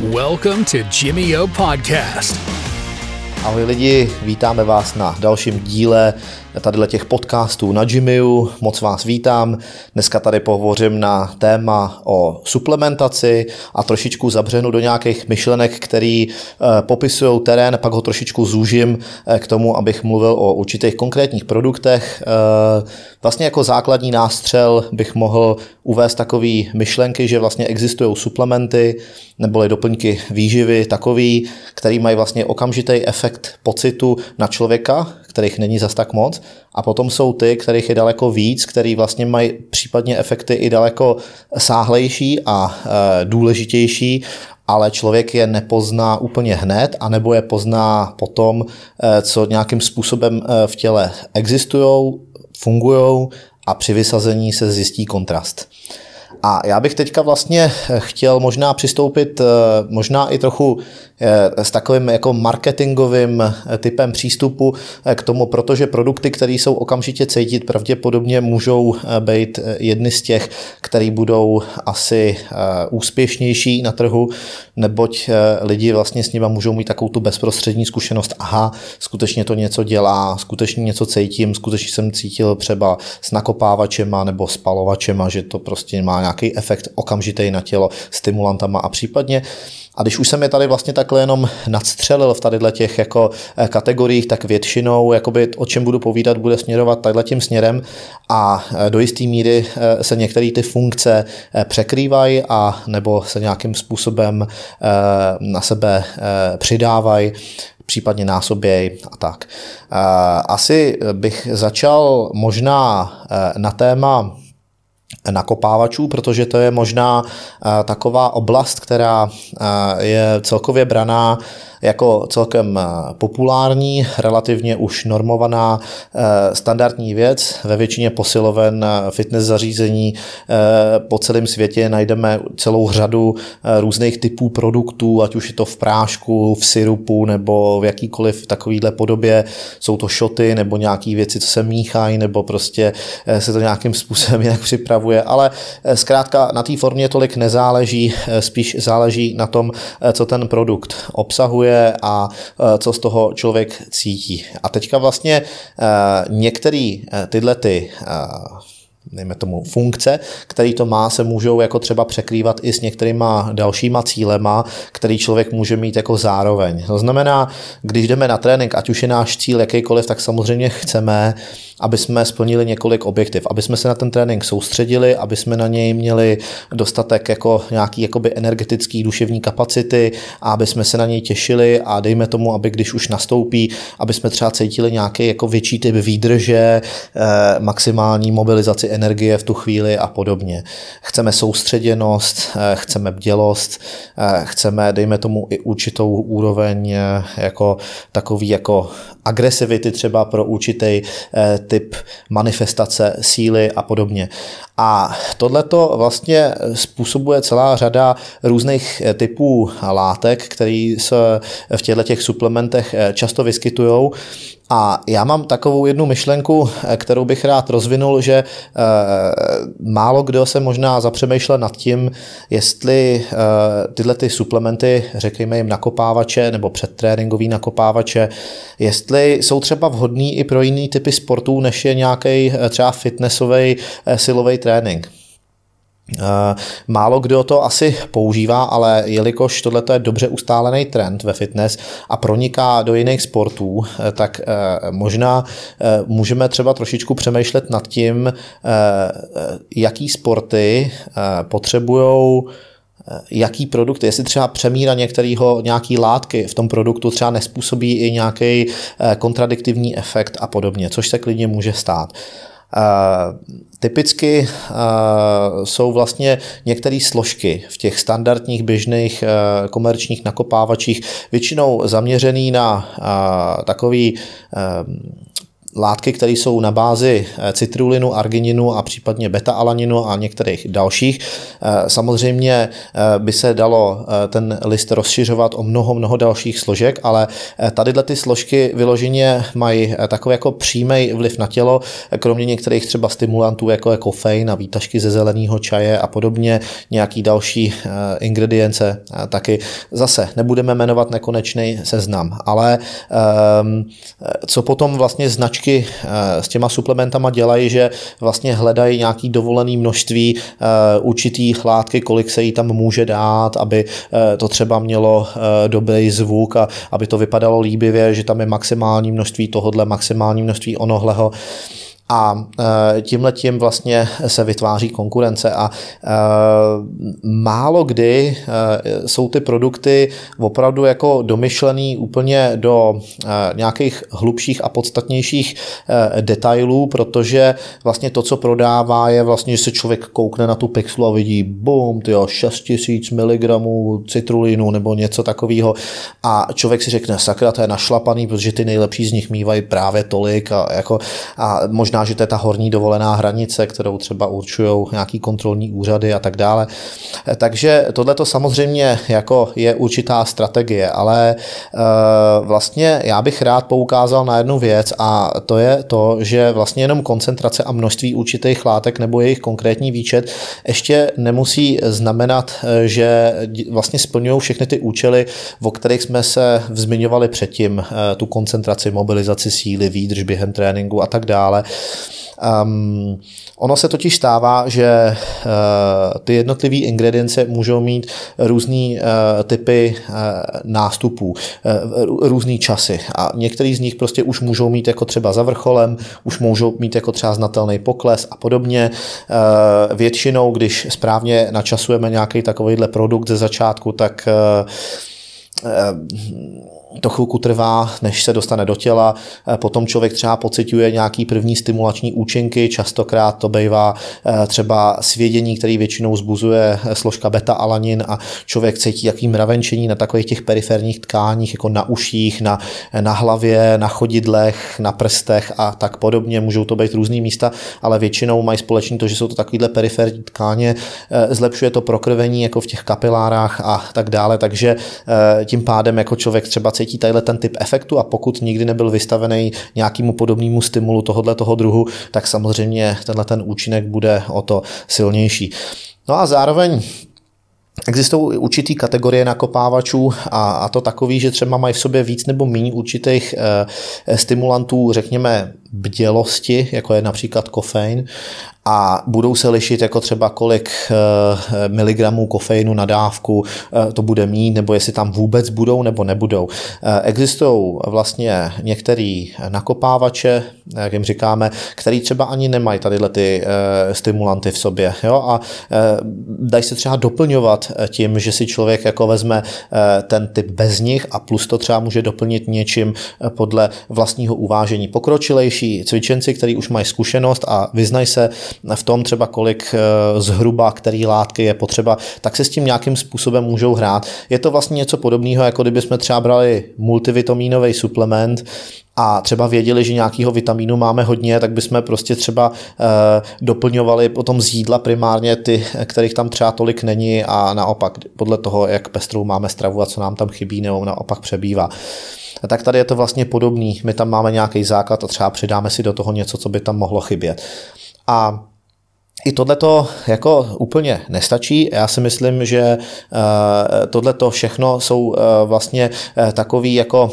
Welcome to Jimmy O Podcast. Ahoj lidi, vítáme vás na dalším díle tady těch podcastů na Jimmyu. Moc vás vítám. Dneska tady pohovořím na téma o suplementaci a trošičku zabřenu do nějakých myšlenek, který eh, popisují terén, pak ho trošičku zúžím eh, k tomu, abych mluvil o určitých konkrétních produktech. Eh, vlastně jako základní nástřel bych mohl uvést takové myšlenky, že vlastně existují suplementy neboli doplňky výživy takový, který mají vlastně okamžitý efekt pocitu na člověka, kterých není zas tak moc. A potom jsou ty, kterých je daleko víc, který vlastně mají případně efekty i daleko sáhlejší a e, důležitější ale člověk je nepozná úplně hned, anebo je pozná potom, e, co nějakým způsobem e, v těle existují, fungují a při vysazení se zjistí kontrast. A já bych teďka vlastně chtěl možná přistoupit možná i trochu Eh, s takovým jako marketingovým eh, typem přístupu eh, k tomu, protože produkty, které jsou okamžitě cítit, pravděpodobně můžou být jedny z těch, které budou asi úspěšnější na trhu, neboť lidi vlastně s nimi můžou mít takovou tu bezprostřední zkušenost, aha, skutečně to něco dělá, skutečně něco cítím, skutečně jsem cítil třeba s nakopávačema nebo spalovačema, že to prostě má nějaký efekt okamžitý na tělo, stimulantama a případně a když už jsem je tady vlastně takhle jenom nadstřelil v tady těch jako eh, kategoriích, tak většinou jakoby, o čem budu povídat, bude směrovat takhle tím směrem a eh, do jisté míry eh, se některé ty funkce překrývají a nebo se nějakým způsobem na sebe přidávají případně násoběj a tak. Asi bych začal možná na téma nakopávačů, protože to je možná taková oblast, která je celkově braná jako celkem eh, populární, relativně už normovaná eh, standardní věc. Ve většině posiloven eh, fitness zařízení po celém světě najdeme celou řadu různých typů produktů, ať už je to v prášku, v syrupu nebo v jakýkoliv takovýhle podobě. Jsou to šoty nebo nějaké věci, co se míchají, nebo prostě se to nějakým způsobem jinak připravuje, ale zkrátka na té formě tolik nezáleží, spíš záleží na tom, co ten produkt obsahuje, a e, co z toho člověk cítí. A teďka vlastně e, některé e, tyhle ty dejme tomu, funkce, který to má, se můžou jako třeba překrývat i s některýma dalšíma cílema, který člověk může mít jako zároveň. To znamená, když jdeme na trénink, ať už je náš cíl jakýkoliv, tak samozřejmě chceme aby jsme splnili několik objektiv, aby jsme se na ten trénink soustředili, aby jsme na něj měli dostatek jako nějaký jakoby energetický duševní kapacity a aby jsme se na něj těšili a dejme tomu, aby když už nastoupí, aby jsme třeba cítili nějaký jako větší typ výdrže, eh, maximální mobilizaci energie v tu chvíli a podobně. Chceme soustředěnost, eh, chceme bdělost, eh, chceme, dejme tomu, i určitou úroveň jako takový jako agresivity třeba pro určitý typ manifestace síly a podobně. A tohleto vlastně způsobuje celá řada různých typů látek, které se v těchto těch suplementech často vyskytují a já mám takovou jednu myšlenku, kterou bych rád rozvinul, že eh, málo kdo se možná zapřemýšlel nad tím, jestli eh, tyhle ty suplementy, řekněme jim nakopávače nebo předtréninkový nakopávače, jestli jsou třeba vhodný i pro jiný typy sportů, než je nějaký eh, třeba fitnessový silový trénink. Eh, málo kdo to asi používá, ale jelikož tohle je dobře ustálený trend ve fitness a proniká do jiných sportů, eh, tak eh, možná můžeme třeba trošičku přemýšlet nad tím, jaký sporty potřebují jaký produkt, jestli třeba přemíra některého, nějaký látky v tom produktu třeba nespůsobí i nějaký kontradiktivní efekt a podobně, což se klidně může stát. Typicky jsou vlastně některé složky v těch standardních běžných komerčních nakopávačích většinou zaměřený na takový látky, které jsou na bázi citrulinu, argininu a případně beta-alaninu a některých dalších. Samozřejmě by se dalo ten list rozšiřovat o mnoho, mnoho dalších složek, ale tady ty složky vyloženě mají takový jako přímý vliv na tělo, kromě některých třeba stimulantů, jako je kofein a výtažky ze zeleného čaje a podobně, nějaký další ingredience taky. Zase nebudeme jmenovat nekonečný seznam, ale um, co potom vlastně značky uh, s těma suplementama dělají, že vlastně hledají nějaký dovolený množství uh, určitý látky, kolik se jí tam může dát, aby uh, to třeba mělo dobrý zvuk a aby to vypadalo líbivě, že tam je maximální množství tohodle, maximální množství onohleho. A e, tímhle tím vlastně se vytváří konkurence a e, málo kdy e, jsou ty produkty opravdu jako domyšlený úplně do nějakých hlubších a podstatnějších detailů, protože vlastně to, co prodává, je vlastně, že se člověk koukne na tu pixelu a vidí bum, tyjo, 6000 mg citrulinu nebo něco takového a člověk si řekne, sakra, to je našlapaný, protože ty nejlepší z nich mývají právě tolik a, jako, a možná možná, že to je ta horní dovolená hranice, kterou třeba určují nějaký kontrolní úřady a tak dále. Takže tohle to samozřejmě jako je určitá strategie, ale eh, vlastně já bych rád poukázal na jednu věc a to je to, že vlastně jenom koncentrace a množství určitých látek nebo jejich konkrétní výčet ještě nemusí znamenat, eh, že vlastně splňují všechny ty účely, o kterých jsme se zmiňovali předtím, eh, tu koncentraci, mobilizaci síly, výdrž během tréninku a tak dále. Um, ono se totiž stává, že uh, ty jednotlivé ingredience můžou mít různé uh, typy uh, nástupů, uh, různé časy a některý z nich prostě už můžou mít jako třeba za vrcholem, už můžou mít jako třeba znatelný pokles a podobně. Uh, většinou, když správně načasujeme nějaký takovýhle produkt ze začátku, tak uh, to chvilku trvá, než se dostane do těla, eh, potom člověk třeba pociťuje nějaký první stimulační účinky, častokrát to bývá eh, třeba svědění, který většinou zbuzuje eh, složka beta-alanin a člověk cítí jaký mravenčení na takových těch periferních tkáních, jako na uších, na, na hlavě, na chodidlech, na prstech a tak podobně. Můžou to být různý místa, ale většinou mají společný to, že jsou to takovýhle periferní tkáně, zlepšuje to prokrvení jako v těch kapilárách a tak dále, takže tím pádem jako člověk třeba cítí cítí tadyhle ten typ efektu a pokud nikdy nebyl vystavený nějakému podobnému stimulu tohohle toho druhu, tak samozřejmě tenhle ten účinek bude o to silnější. No a zároveň Existují určitý kategorie nakopávačů a, a to takový, že třeba mají v sobě víc nebo méně určitých e, stimulantů, řekněme, bdělosti, jako je například kofein, a budou se lišit jako třeba kolik eh, miligramů kofeinu na dávku eh, to bude mít, nebo jestli tam vůbec budou nebo nebudou. Eh, existují vlastně některý nakopávače, jak jim říkáme, který třeba ani nemají tady ty stimulanty v sobě. Jo? A dají se třeba doplňovat tím, že si člověk jako vezme ten typ bez nich a plus to třeba může doplnit něčím podle vlastního uvážení. Pokročilejší cvičenci, kteří už mají zkušenost a vyznají se v tom třeba kolik eh, zhruba, který látky je potřeba, tak se s tím nějakým způsobem můžou hrát. Je to vlastně něco podobného, jako kdyby jsme třeba brali multivitaminový suplement, a třeba věděli, že nějakého vitamínu máme hodně, tak bychom prostě třeba e, doplňovali potom z jídla primárně ty, kterých tam třeba tolik není a naopak podle toho, jak pestrou máme stravu a co nám tam chybí nebo naopak přebývá. A tak tady je to vlastně podobný. My tam máme nějaký základ a třeba přidáme si do toho něco, co by tam mohlo chybět. A i tohleto jako úplně nestačí. Já si myslím, že eh, tohleto všechno jsou eh, vlastně eh, takový jako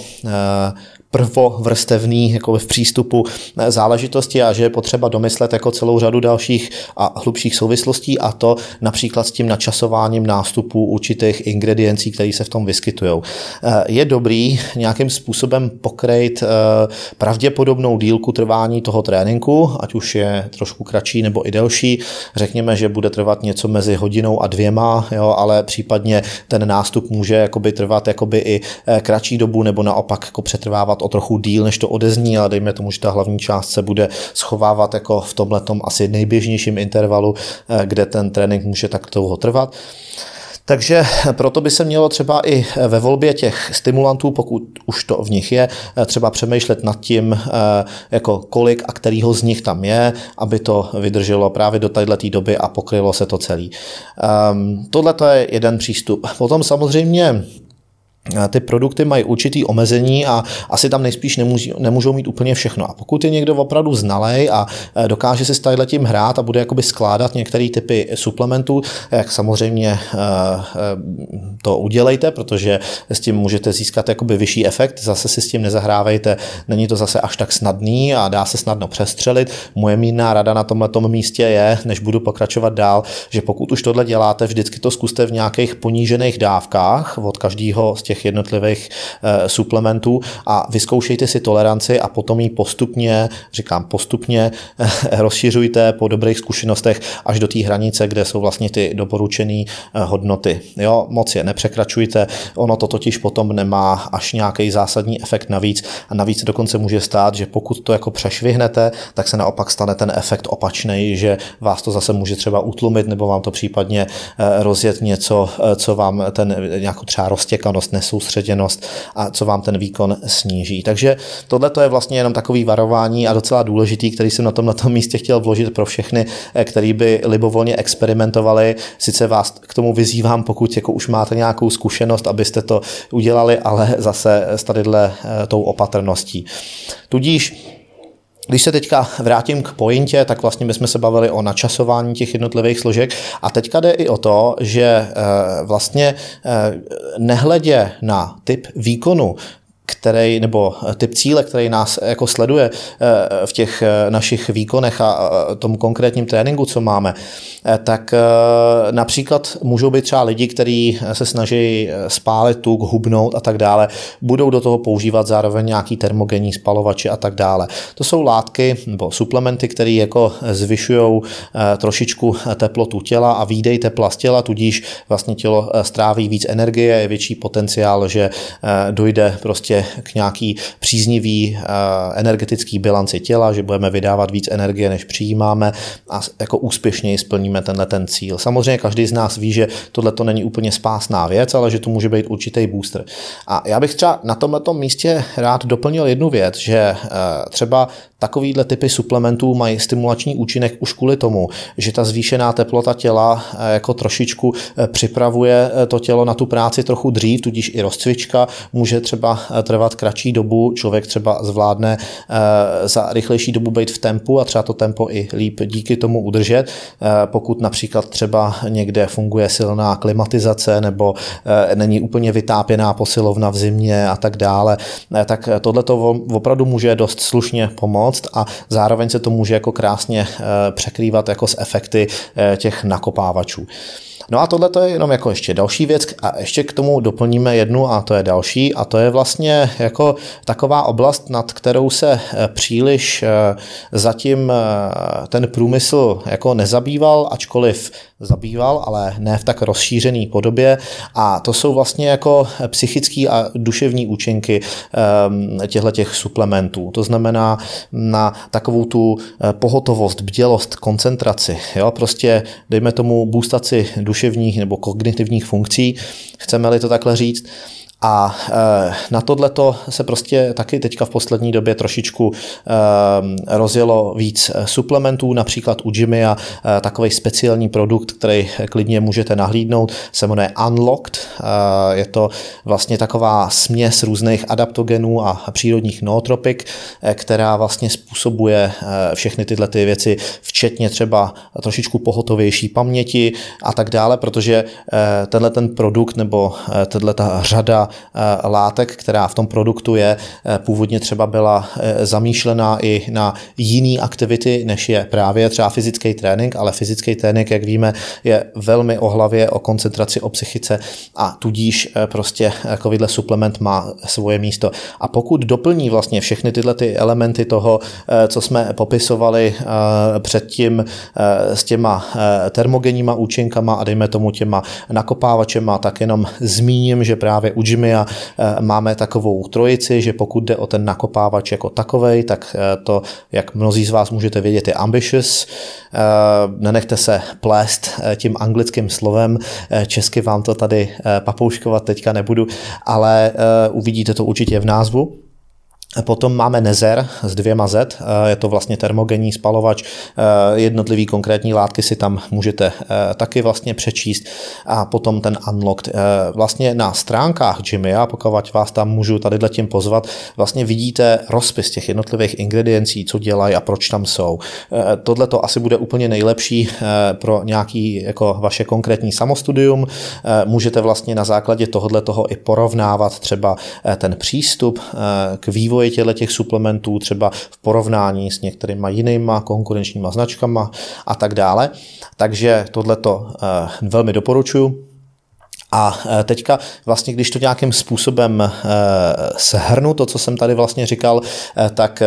prvovrstevný jako v přístupu záležitosti a že je potřeba domyslet jako celou řadu dalších a hlubších souvislostí a to například s tím načasováním nástupu určitých ingrediencí, které se v tom vyskytují. Eh, je dobrý nějakým způsobem pokrejt eh, pravděpodobnou dílku trvání toho tréninku, ať už je trošku kratší nebo i delší. Řekněme, že bude trvat něco mezi hodinou a dvěma, jo, ale případně ten nástup může jakoby trvat jakoby i eh, kratší dobu nebo naopak jako přetrvávat o trochu díl, než to odezní, ale dejme tomu, že ta hlavní část se bude schovávat jako v tomhle asi nejběžnějším intervalu, eh, kde ten trénink může tak dlouho trvat. Takže proto by se mělo třeba i ve volbě těch stimulantů, pokud už to v nich je, třeba přemýšlet nad tím, jako kolik a kterýho z nich tam je, aby to vydrželo právě do této doby a pokrylo se to celý. Um, Tohle je jeden přístup. Potom samozřejmě ty produkty mají určitý omezení a asi tam nejspíš nemůžou, nemůžou mít úplně všechno. A pokud je někdo opravdu znalej a e, dokáže si s tím hrát a bude jakoby skládat některé typy suplementů, jak samozřejmě e, e, to udělejte, protože s tím můžete získat jakoby vyšší efekt, zase si s tím nezahrávejte, není to zase až tak snadný a dá se snadno přestřelit. Moje mírná rada na tomhle místě je, než budu pokračovat dál, že pokud už tohle děláte, vždycky to zkuste v nějakých ponížených dávkách od každého z těch těch jednotlivých eh, suplementů a vyzkoušejte si toleranci a potom ji postupně, říkám postupně, eh, rozšiřujte po dobrých zkušenostech až do té hranice, kde jsou vlastně ty doporučené eh, hodnoty. Jo, moc je nepřekračujte, ono to totiž potom nemá až nějaký zásadní efekt navíc a navíc dokonce může stát, že pokud to jako přešvihnete, tak se naopak stane ten efekt opačný, že vás to zase může třeba utlumit nebo vám to případně rozjet něco, co vám ten nějakou třeba roztěkanost nesoustředěnost a co vám ten výkon sníží. Takže tohle je vlastně jenom takový varování a docela důležitý, který jsem na tom na tom místě chtěl vložit pro všechny, eh, který by libovolně experimentovali. Sice vás k tomu vyzývám, pokud jako už máte nějakou zkušenost, abyste to udělali, ale zase s tadyhle eh, tou opatrností. Tudíž když se teďka vrátím k pointě, tak vlastně my jsme se bavili o načasování těch jednotlivých složek. A teďka jde i o to, že eh, vlastně eh, nehledě na typ výkonu, který, nebo typ cíle, který nás jako sleduje eh, v těch eh, našich výkonech a tom konkrétním tréninku, co máme, eh, tak například můžou být třeba lidi, kteří se snaží spálit tuk, hubnout a tak dále, budou do toho používat zároveň nějaký termogenní spalovači a tak dále. To jsou látky nebo suplementy, které jako zvyšují trošičku teplotu těla a výdej tepla z těla, tudíž vlastně tělo stráví víc energie, je větší potenciál, že dojde prostě k nějaký příznivý eh, energetický bilanci těla, že budeme vydávat víc energie, než přijímáme a jako úspěšněji splníme tenhle ten cíl. Samozřejmě každý z nás ví, že tohle to není úplně spásná věc, ale že to může být určitý booster. A já bych třeba na tomto místě rád doplnil jednu věc, že eh, třeba Takovýhle typy suplementů mají stimulační účinek už kvůli tomu, že ta zvýšená teplota těla eh, jako trošičku připravuje to tělo na tu práci trochu dřív, tudíž i rozcvička může třeba trvat kratší dobu, člověk třeba zvládne za rychlejší dobu být v tempu a třeba to tempo i líp díky tomu udržet. Pokud například třeba někde funguje silná klimatizace nebo není úplně vytápěná posilovna v zimě a tak dále, tak tohle to opravdu může dost slušně pomoct a zároveň se to může jako krásně eh, překrývat jako s efekty eh, těch nakopávačů. No a tohle to je jenom jako ještě další věc a ještě k tomu doplníme jednu a to je další a to je vlastně jako taková oblast, nad kterou se eh, příliš zatím ten průmysl jako nezabýval, ačkoliv zabýval, ale ne v tak rozšířené podobě a to jsou vlastně jako psychické a duševní účinky ehm, těchto těch suplementů. To znamená na takovou tu eh, pohotovost, bdělost, koncentraci. Jo? Prostě dejme tomu boostaci duševních nebo kognitivních funkcí, chceme-li to takhle říct, a eh, na tohleto se prostě taky teďka v poslední době trošičku eh, rozjelo víc eh, suplementů, například u Jimmy a takový speciální produkt, který klidně můžete nahlídnout, se jmenuje Unlocked. Je to vlastně taková směs různých adaptogenů a přírodních nootropik, která vlastně způsobuje všechny tyhle ty věci, včetně třeba trošičku pohotovější paměti a tak dále, protože tenhle ten produkt nebo tato ta řada látek, která v tom produktu je, eh, původně třeba byla eh, zamýšlená i na jiné aktivity, než je právě třeba fyzický trénink, ale fyzický trénink, jak víme, je velmi o hlavě, o koncentraci, o psychice a tudíž prostě takovýhle suplement má svoje místo. A pokud doplní vlastně všechny tyhle ty elementy toho, co jsme popisovali předtím s těma termogenníma účinkama a dejme tomu těma nakopávačema, tak jenom zmíním, že právě u Jimmy Jimmy a máme takovou trojici, že pokud jde o ten nakopávač jako takovej, tak to, jak mnozí z vás můžete vědět, je ambitious. Nenechte se plést tím anglickým slovem, česky vám to tady papouškovat teďka nebudu, ale uvidíte to určitě v názvu. Potom máme Nezer s dvěma Z, eh, je to vlastně termogenní spalovač, eh, jednotlivý konkrétní látky si tam můžete eh, taky vlastně přečíst a potom ten Unlocked. Vlastně na stránkách Jimmy, a pokud vás tam můžu tady tím pozvat, vlastně vidíte rozpis těch jednotlivých ingrediencí, co dělají a proč tam jsou. Tohle to asi bude úplně nejlepší pro nějaký jako vaše konkrétní samostudium. Můžete vlastně na základě tohohle toho i porovnávat třeba ten přístup k vývoji vývoji těchto těch suplementů, třeba v porovnání s některýma jinýma konkurenčníma značkama a tak dále. Takže tohleto eh, velmi doporučuji. A e, teďka vlastně, když to nějakým způsobem e, sehrnu, to, co jsem tady vlastně říkal, e, tak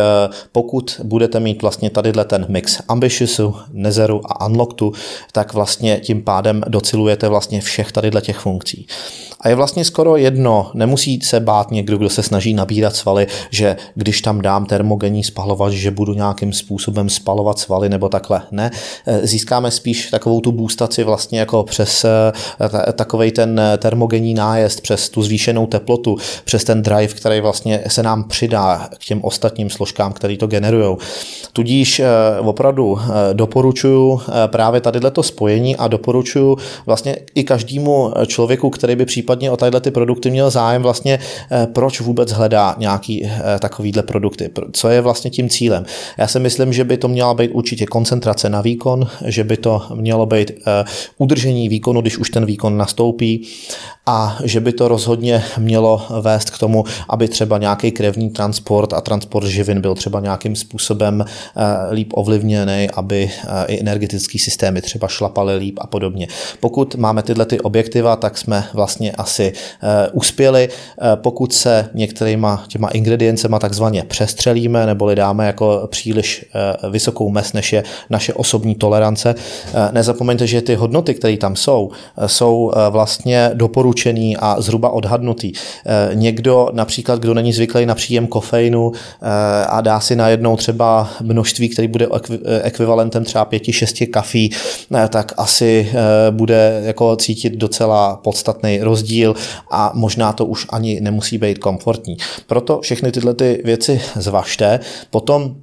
pokud budete mít vlastně tadyhle ten mix Ambitiousu, Nezeru a Unlocktu, tak vlastně tím pádem docilujete vlastně všech tadyhle těch funkcí. A je vlastně skoro jedno, nemusí se bát někdo, kdo se snaží nabírat svaly, že když tam dám termogenní spalovač, že budu nějakým způsobem spalovat svaly nebo takhle. Ne, získáme spíš takovou tu boostaci vlastně jako přes takovej ten termogenní nájezd, přes tu zvýšenou teplotu, přes ten drive, který vlastně se nám přidá k těm ostatním složkám, které to generují. Tudíž eh, opravdu eh, doporučuji eh, právě tady to spojení a doporučuji vlastně i každému člověku, který by případně o tadyhle ty produkty měl zájem, vlastně proč vůbec hledá nějaký takovýhle produkty, co je vlastně tím cílem. Já si myslím, že by to měla být určitě koncentrace na výkon, že by to mělo být udržení výkonu, když už ten výkon nastoupí, a že by to rozhodně mělo vést k tomu, aby třeba nějaký krevní transport a transport živin byl třeba nějakým způsobem eh, líp ovlivněný, aby eh, i energetické systémy třeba šlapaly líp a podobně. Pokud máme tyhle ty objektiva, tak jsme vlastně asi eh, uspěli. Pokud se některýma těma ingrediencema takzvaně přestřelíme, neboli dáme jako příliš vysokou mes, než je naše osobní tolerance, nezapomeňte, že ty hodnoty, které tam jsou, jsou vlastně doporučený a zhruba odhadnutý. Eh, někdo například, kdo není zvyklý na příjem kofeinu eh, a dá si najednou třeba množství, který bude ekvivalentem třeba pěti, šesti kafí, eh, tak asi bude jako cítit docela podstatný rozdíl a možná to už ani nemusí být komfortní. Proto všechny tyhle ty věci zvažte. Potom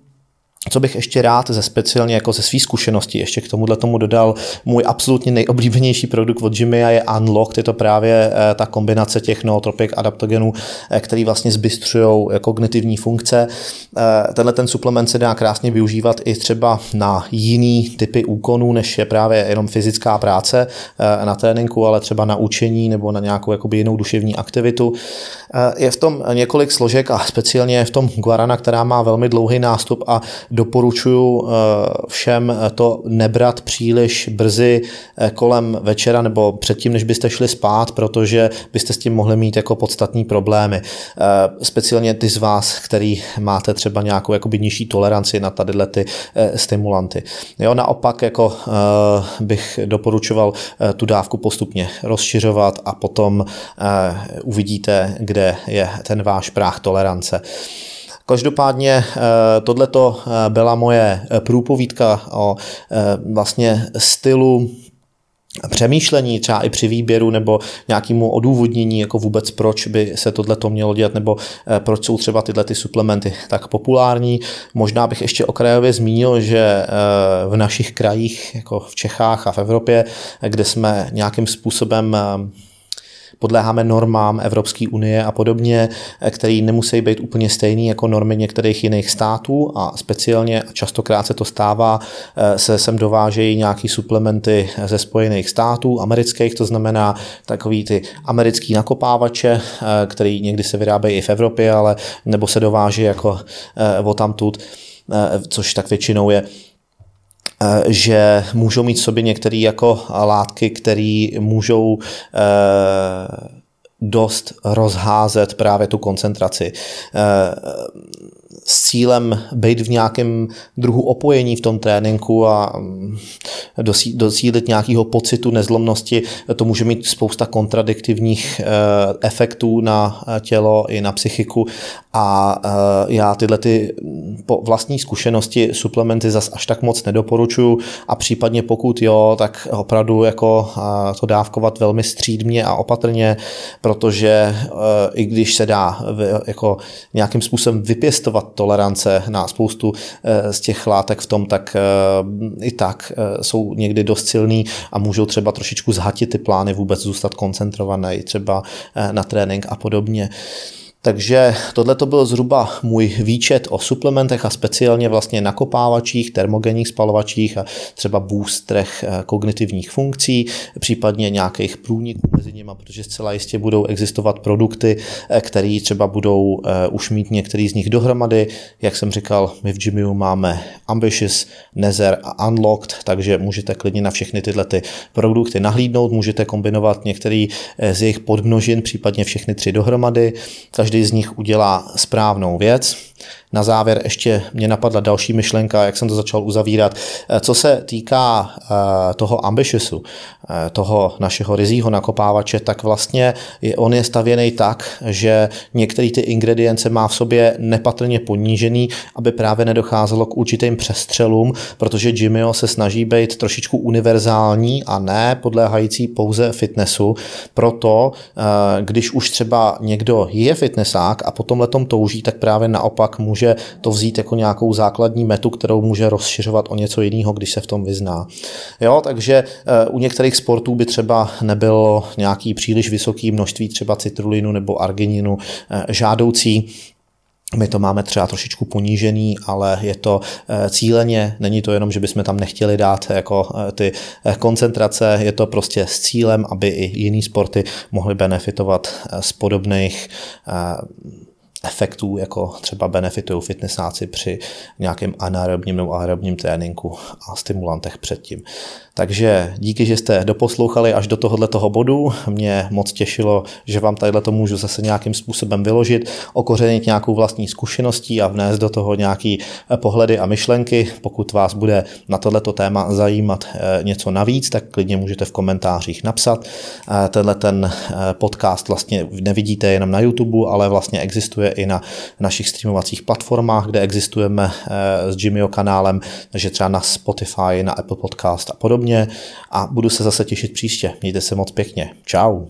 co bych ještě rád ze speciálně jako ze své zkušenosti ještě k tomuhle tomu dodal, můj absolutně nejoblíbenější produkt od Jimmy je Unlock, je to právě eh, ta kombinace těch nootropik adaptogenů, eh, který vlastně zbystřují kognitivní funkce. Eh, tenhle ten suplement se dá krásně využívat i třeba na jiný typy úkonů, než je právě jenom fyzická práce na tréninku, ale třeba na učení nebo na nějakou jakoby jinou duševní aktivitu. Je v tom několik složek a speciálně v tom guarana, která má velmi dlouhý nástup a doporučuji eh, všem to nebrat příliš brzy eh, kolem večera nebo předtím, než byste šli spát, protože byste s tím mohli mít jako podstatní problémy. Eh, speciálně ty z vás, který máte třeba nějakou jakoby nižší toleranci na tadyhle ty stimulanty. Jo, naopak jako bych doporučoval tu dávku postupně rozšiřovat a potom uvidíte, kde je ten váš práh tolerance. Každopádně eh, tohleto eh, byla moje eh, průpovídka o vlastně stylu přemýšlení třeba i při výběru nebo nějakému odůvodnění, jako vůbec proč by se tohle to mělo dělat, nebo proč jsou třeba tyhle ty suplementy tak populární. Možná bych ještě okrajově zmínil, že v našich krajích, jako v Čechách a v Evropě, kde jsme nějakým způsobem podléháme normám Evropské unie a podobně, které nemusí být úplně stejný jako normy některých jiných států a speciálně častokrát se to stává, eh, se sem dovážejí nějaký suplementy ze Spojených států, amerických, to znamená takový ty americký nakopávače, eh, který někdy se vyrábějí i v Evropě, ale nebo se dováží jako eh, o tamtud, což tak většinou je. Eh, že můžou mít v sobě některé jako látky, které můžou eh, dost rozházet právě tu koncentraci. Eh, s cílem být v nějakém druhu opojení v tom tréninku a mm, docílit nějakého pocitu nezlomnosti, to může mít spousta kontradiktivních eh, efektů na tělo i na psychiku. A já tyhle ty mm, po vlastní zkušenosti suplementy zas až tak moc nedoporučuju. A případně pokud jo, tak opravdu jako to dávkovat velmi střídmě a opatrně, protože i když se dá jako nějakým způsobem vypěstovat tolerance na spoustu eh, z těch látek v tom, tak eh, i tak eh, jsou někdy dost silný a můžou třeba trošičku zhatit ty plány vůbec zůstat koncentrované třeba na trénink a podobně. Takže tohle to byl zhruba můj výčet o suplementech a speciálně vlastně nakopávačích, termogenních spalovačích a třeba boostrech eh, kognitivních funkcí, případně nějakých průniků mezi nimi, protože zcela jistě budou existovat produkty, eh, které třeba budou eh, už mít některý z nich dohromady. Jak jsem říkal, my v Jimiu máme Ambitious, Nether a Unlocked, takže můžete klidně na všechny tyhle ty produkty nahlídnout, můžete kombinovat některý z jejich podmnožin, případně všechny tři dohromady. Každý každý z nich udělá správnou věc. Na závěr ještě mě napadla další myšlenka, jak jsem to začal uzavírat. Eh, co se týká eh, toho ambitiousu, eh, toho našeho rizího nakopávače, tak vlastně on je stavěný tak, že některé ty ingredience má v sobě nepatrně ponížený, aby právě nedocházelo k určitým přestřelům, protože Jimmy se snaží být trošičku univerzální a ne podléhající pouze fitnessu. Proto, když už třeba někdo je fitnessák a potom letom touží, tak právě naopak může může to vzít jako nějakou základní metu, kterou může rozšiřovat o něco jiného, když se v tom vyzná. Jo, takže eh, u některých sportů by třeba nebylo nějaký příliš vysoký množství třeba citrulinu nebo argininu eh, žádoucí, my to máme třeba trošičku ponížený, ale je to eh, cíleně, není to jenom, že bychom tam nechtěli dát jako ty koncentrace, je to prostě s cílem, aby i jiný sporty mohly benefitovat z podobných efektů, jako třeba benefitují fitnessáci při nějakém anaerobním nebo aerobním tréninku a stimulantech předtím. Takže díky, že jste doposlouchali až do tohohle toho bodu. Mě moc těšilo, že vám tadyhle to můžu zase nějakým způsobem vyložit, okořenit nějakou vlastní zkušeností a vnést do toho nějaký eh, pohledy a myšlenky. Pokud vás bude na tohleto téma zajímat eh, něco navíc, tak klidně můžete v komentářích napsat. Eh, tenhle ten podcast vlastně nevidíte jenom na YouTube, ale vlastně existuje i na našich streamovacích platformách, kde existujeme s Jimmyho kanálem, takže třeba na Spotify, na Apple Podcast a podobně podobně a budu se zase těšit příště. Mějte se moc pěkně. Ciao.